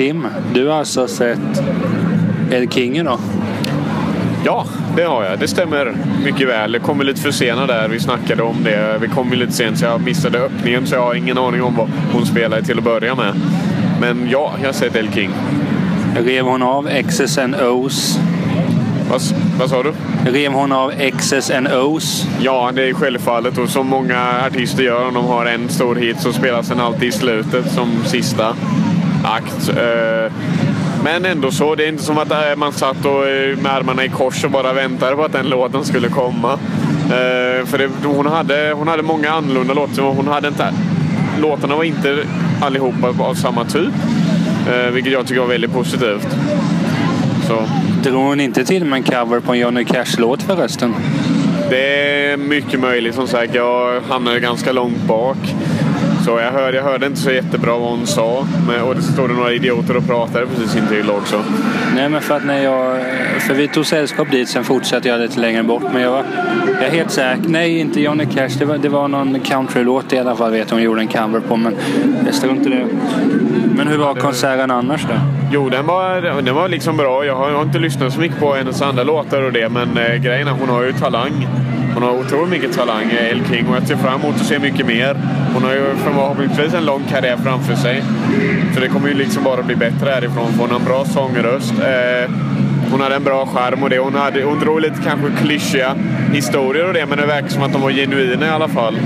Tim, du har alltså sett El King då? Ja, det har jag. Det stämmer mycket väl. Det kommer lite för sena där. Vi snackade om det. Vi kom lite sent så jag missade öppningen så jag har ingen aning om vad hon spelade till att börja med. Men ja, jag har sett El King. Rev hon av X's and O's? Vad, vad sa du? Rev hon av X's and O's? Ja, det är självfallet. Och som många artister gör om de har en stor hit så spelas den alltid i slutet som sista akt. Eh, men ändå så. Det är inte som att eh, man satt och, eh, med armarna i kors och bara väntade på att den låten skulle komma. För det, hon, hade, hon hade många annorlunda låtar. Hon hade inte, låtarna var inte allihopa av samma typ. Vilket jag tycker var väldigt positivt. Så. Drog hon inte till med en cover på en Johnny Cash-låt förresten? Det är mycket möjligt. Som sagt, jag hamnade ganska långt bak. Så jag hörde, jag hörde inte så jättebra vad hon sa. Men, och det stod några idioter och pratade precis intill också. Nej, men för att när jag... För vi tog sällskap dit, sen fortsatte jag lite längre bort. Men jag var jag är helt säker. Nej, inte Johnny Cash. Det var, det var någon countrylåt i alla fall vet hon gjorde en cover på. Men jag står inte det. Men hur var konserten annars då? Jo, den var, den var liksom bra. Jag har, jag har inte lyssnat så mycket på hennes andra låtar och det. Men eh, grejen är hon har ju talang. Hon har otroligt mycket talang, El King, och jag ser fram emot att se mycket mer. Hon har ju förhoppningsvis en lång karriär framför sig. Så det kommer ju liksom bara bli bättre härifrån. För hon har en bra sångröst. Eh, hon hade en bra charm och det. Hon, hade, hon drog lite kanske klyschiga historier och det, men det verkar som att de var genuina i alla fall.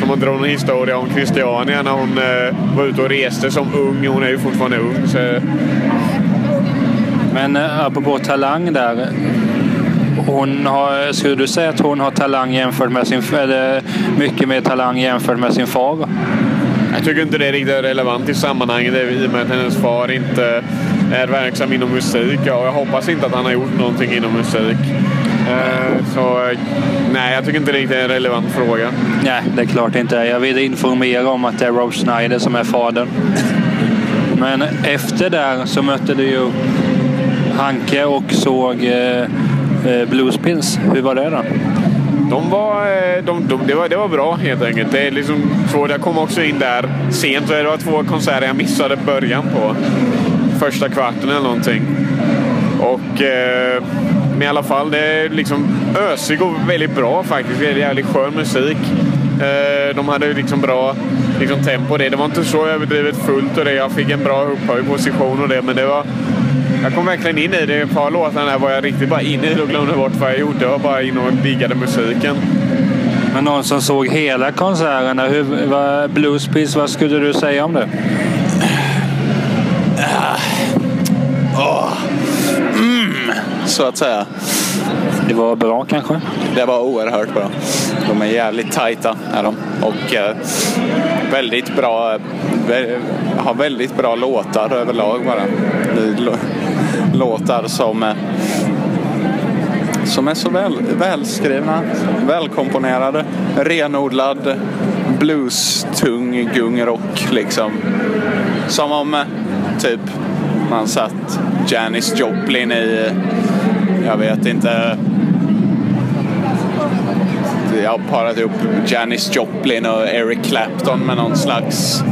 Som hon drog en historia om Christiania när hon eh, var ute och reste som ung. Hon är ju fortfarande ung. Så... Men eh, apropå talang där. Hon har, skulle du säga att hon har talang jämfört med sin, eller mycket mer talang jämfört med sin far? Jag tycker inte det är riktigt relevant i sammanhanget i och med att hennes far inte är verksam inom musik. och jag hoppas inte att han har gjort någonting inom musik. Eh, så nej, jag tycker inte det är en relevant fråga. Nej, det är klart inte. Jag vill informera om att det är Rob Schneider som är fadern. Men efter där så mötte du ju Hanke och såg eh, Eh, Bluespins. Hur var det då? De var, eh, de, de, det, var, det var bra helt enkelt. Det är liksom jag kom också in där sent. Det var två konserter jag missade början på. Första kvarten eller någonting. Och, eh, men i alla fall, det är liksom ösig och väldigt bra faktiskt. Det är jävligt skön musik. Eh, de hade liksom bra liksom, tempo. Det. det var inte så överdrivet fullt och det. Jag fick en bra upphöjd position och det. Men det var, jag kom verkligen in i det. Ett par låtar där var jag riktigt bara inne i det och glömde bort vad jag gjorde. Jag var bara inne och diggade musiken. Men någon som såg hela konserterna, hur, vad, skulle du säga om det? Oh. Mm, så att säga. Det var bra kanske? Det var oerhört bra. De är jävligt tajta är de. Och eh, väldigt bra, vä har väldigt bra låtar överlag bara. Låtar som eh, som är så väl, välskrivna, välkomponerade, renodlad blues-tung gungrock liksom. Som om eh, typ man satt Janis Joplin i, eh, jag vet inte, jag har parat ihop Janis Joplin och Eric Clapton med någon slags...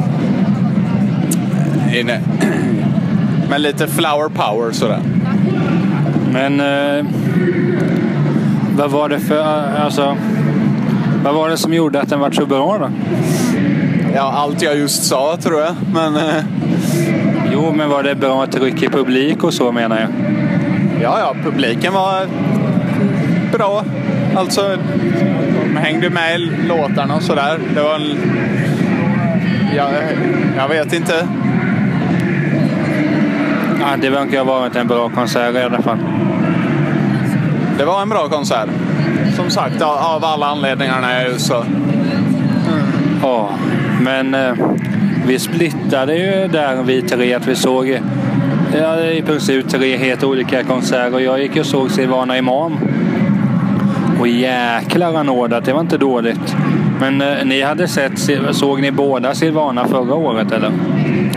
Inne, med lite flower power sådär. Men eh, vad var det för... Alltså, vad var det som gjorde att den var så bra då? Ja, allt jag just sa tror jag. Men, eh... Jo, men var det bra tryck i publik och så menar jag? Ja, ja, publiken var bra. Alltså, de hängde med i låtarna och sådär. Det var en... Jag, jag vet inte. Det verkar ha varit en bra konsert i alla fall. Det var en bra konsert. Som sagt, av alla anledningarna så. Ja, men eh, vi splittade ju där vi tre. Att vi såg ja, i princip tre helt olika konserter. Jag gick och såg Silvana Imam. Och jäklar anordnat, det var inte dåligt. Men eh, ni hade sett, såg ni båda Silvana förra året eller?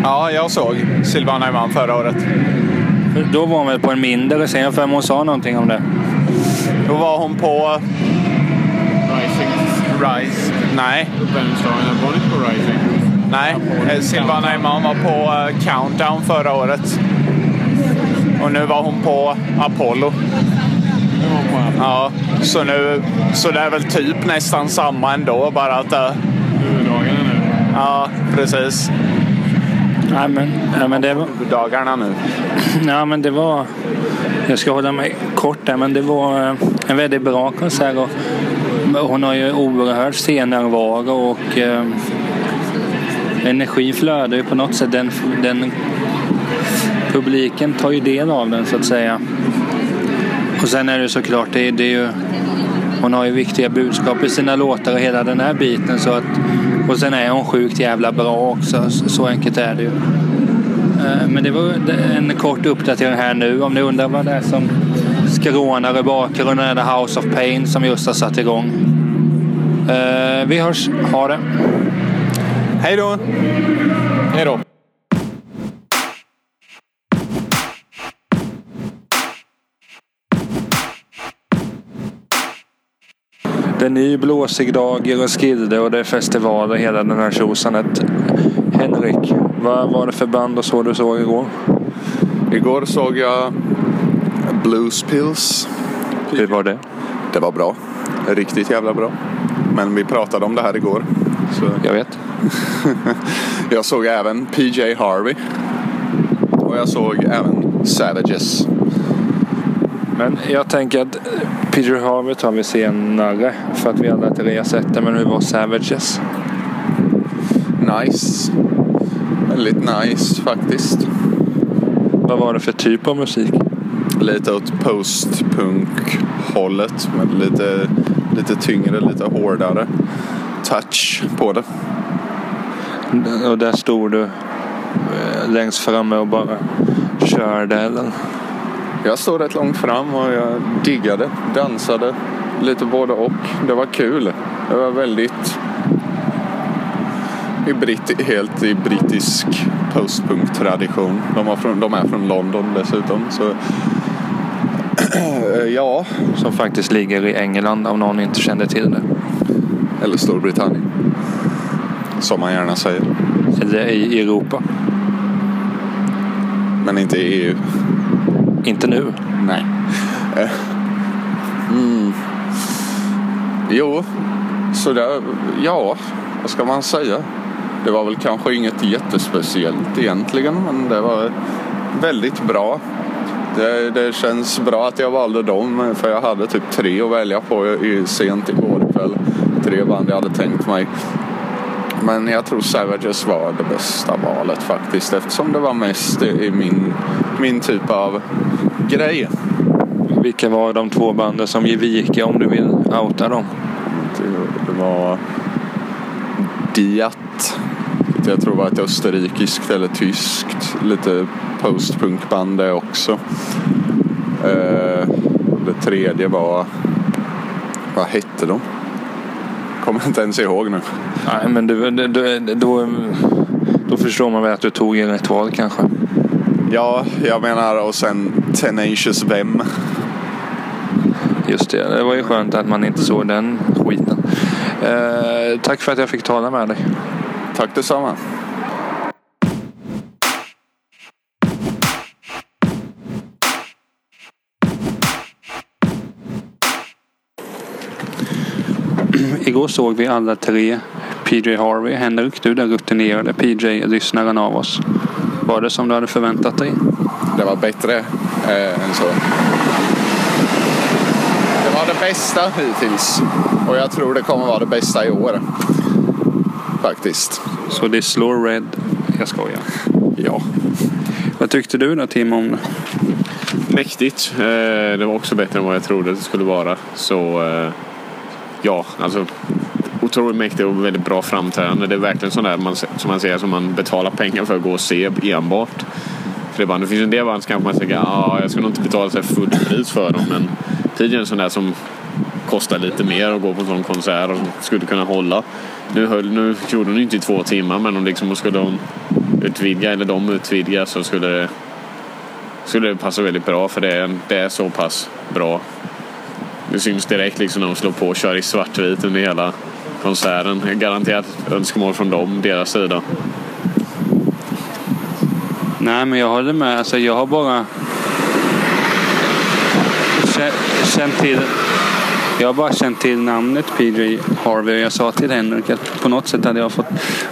Ja, jag såg Silvana Imam förra året. Då var hon väl på en mindre scen, för hon sa någonting om det. Då var hon på... Rising. Rise. Nej. Var hon inte på Rising? Nej, eh, Silvana Imam var på eh, Countdown förra året. Och nu var hon på Apollo. Ja, så nu så det är väl typ nästan samma ändå, bara att... eh, Huvuddagarna nu. Ja, precis. Nej, men, ja, men det var... Dagarna nu. Ja, men det var... Jag ska hålla mig kort där, men det var eh, en väldigt bra konsert. Och hon har ju oerhörd scennärvaro och eh, energi flödar ju på något sätt. Den, den, publiken tar ju del av den så att säga. Och sen är det såklart, det, det är ju, hon har ju viktiga budskap i sina låtar och hela den här biten. Så att, och sen är hon sjukt jävla bra också, så, så enkelt är det ju. Eh, men det var en kort uppdatering här nu. Om ni undrar vad det är som skrånar i bakgrunden är det House of Pain som just har satt igång. Eh, vi hörs. Ha det. Hej då! Hej då. Det är ny blåsig dag i Roskilde och det är festival och hela den här tjosanet. Henrik, vad var det för band och så du såg igår? Igår såg jag Blues Pills. Hur var det? Det var bra. Riktigt jävla bra. Men vi pratade om det här igår. Så Jag vet. jag såg även PJ Harvey. Och jag såg även Savages. Men jag tänker att Peter Harvey tar vi senare för att vi alla tre har sett det. Men hur var Savages? Nice. Väldigt nice faktiskt. Vad var det för typ av musik? Lite åt postpunk-hållet. Men lite, lite tyngre, lite hårdare touch på det. Och där stod du eh, längst framme och bara körde eller? Jag stod rätt långt fram och jag diggade, dansade lite både och. Det var kul. Det var väldigt i britt, helt i brittisk postpunk-tradition. De, var från, de är från London dessutom. Så ja, Som faktiskt ligger i England om någon inte kände till det. eller Storbritannien. Som man gärna säger. Eller i Europa. Men inte i EU. Inte nu. Nej. Mm. Jo, så där, ja, vad ska man säga? Det var väl kanske inget jättespeciellt egentligen, men det var väldigt bra. Det, det känns bra att jag valde dem, för jag hade typ tre att välja på i, sent igår kväll. Tre band jag hade tänkt mig. Men jag tror Savages var det bästa valet faktiskt, eftersom det var mest i i min, min typ av grej. Vilka var de två banden som vika om du vill outa dem? Det, var Diat. Jag tror det var ett österrikiskt eller tyskt. Lite postpunkband det också. Eh, det tredje var... Vad hette de? Kommer inte ens ihåg nu. Nej, men du, du, du, då, då förstår man väl att du tog rätt val kanske. Ja, jag menar och sen Tenacious Vem. Just det, det var ju skönt att man inte såg den skiten. Eh, tack för att jag fick tala med dig. Tack detsamma. Igår såg vi alla tre PJ Harvey. Henrik, du den rutinerade PJ-lyssnaren av oss. Var det som du hade förväntat dig? Det var bättre eh, än så. Det var det bästa hittills. Och jag tror det kommer vara det bästa i år. Faktiskt. Så det slår Red. Jag skojar. Ja. Vad tyckte du då Tim om det? Mäktigt. Eh, Det var också bättre än vad jag trodde det skulle vara. Så eh, ja, alltså otroligt mäktigt och väldigt bra framträdande. Det är verkligen sån där man, som man säger som man betalar pengar för att gå och se enbart. För det, band. det finns en del band som kanske man tänker ah, jag skulle nog inte betala sig fullt pris för dem. Men tidigare är en sån där som kostar lite mer att gå på en sån konsert och skulle kunna hålla. Nu, höll, nu gjorde hon inte i två timmar men om liksom skulle de utvidga eller de utvidga så skulle det, skulle det passa väldigt bra för det är, det är så pass bra. Det syns direkt liksom när de slår på och kör i svartvit under hela konserten. Garanterat önskemål från dem, deras sida. Nej, men jag håller med. Alltså, jag har bara känt till jag har bara känt till namnet PJ Harvey och jag sa till Henrik att på något sätt hade jag fått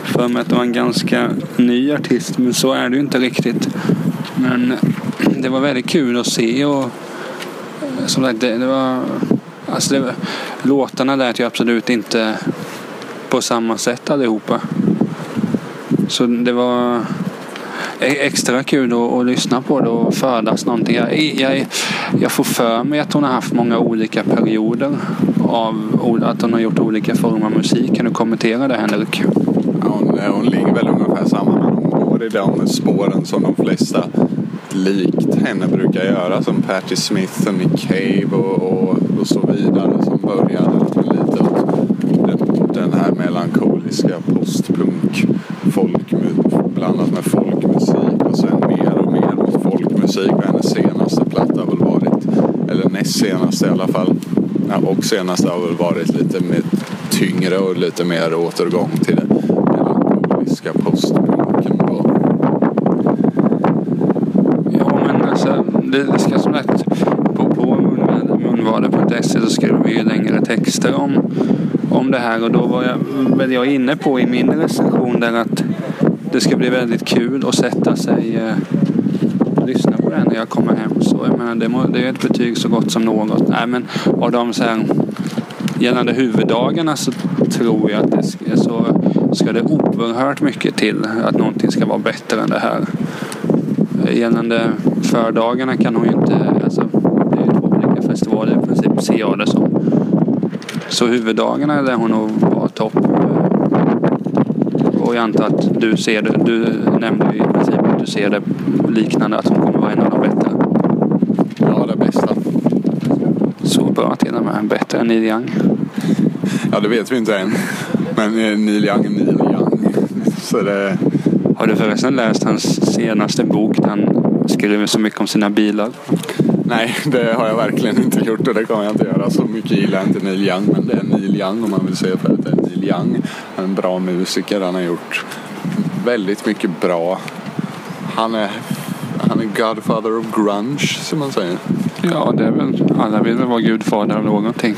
för mig att det var en ganska ny artist men så är det ju inte riktigt. Men det var väldigt kul att se och som sagt det, det var alltså det, låtarna lät ju absolut inte på samma sätt allihopa. Så det var extra kul att, att lyssna på det och födas någonting. Jag, jag, jag får för mig att hon har haft många olika perioder av att hon har gjort olika former av musik. Kan du kommentera det Henrik? Ja, hon, eh, hon ligger väl ungefär samma hon går i de spåren som de flesta likt henne brukar göra som Patti Smith och Nick Cave och, och, och så vidare som började lite den, den här melankoliska postpunk folk blandat med folkmusik och sen mer och mer mot folkmusik och hennes senaste platta har väl varit, eller näst senaste i alla fall, ja, och senaste har väl varit lite mer tyngre och lite mer återgång till det melankoliska postpunken då. Ja men alltså det ska som sagt på, på munvader.se så skriver vi ju längre texter om, om det här och då var jag väl jag inne på i min recension där att det ska bli väldigt kul att sätta sig eh, och lyssna på det när jag kommer hem. Så jag menar, det, må, det är ett betyg så gott som något. Nej, men av de så här, gällande huvuddagarna så tror jag att det ska, så ska det oerhört mycket till att någonting ska vara bättre än det här. Eh, gällande fördagarna kan hon ju inte, alltså det är ju två olika festivaler i princip ser jag det som. Så huvuddagarna där hon nog var topp och jag antar att du ser det. Du nämnde ju i princip att du ser det liknande, att hon kommer vara en av de bättre. Ja, det bästa. Så bra till och med. Bättre än Neil Young. Ja, det vet vi inte än. Men eh, Neil Young är Neil Young. Så det... Har du förresten läst hans senaste bok där han skriver så mycket om sina bilar? Nej, det har jag verkligen inte gjort och det kommer jag inte göra. Så mycket gillar jag inte Neil Young, men det är Neil Young om man vill säga för att det är Neil Young. En bra musiker. Han har gjort väldigt mycket bra. Han är, han är Godfather of Grunge, som man säger. Ja, det är väl, alla vill väl vara gudfader av någonting.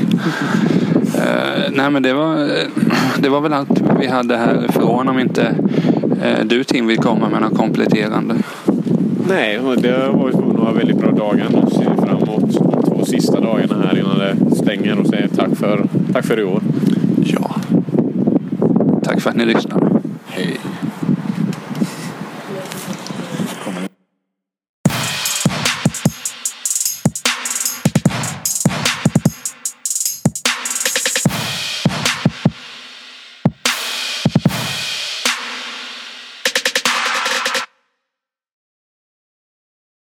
uh, nej, men det var, det var väl allt vi hade härifrån om inte uh, du Tim vill komma med något kompletterande. Nej, det har varit några väldigt bra dagar. Nu ser vi fram emot de två sista dagarna här innan det stänger och säger tack för, tack för i år. Ja. Tack för att ni lyssnade. Hej.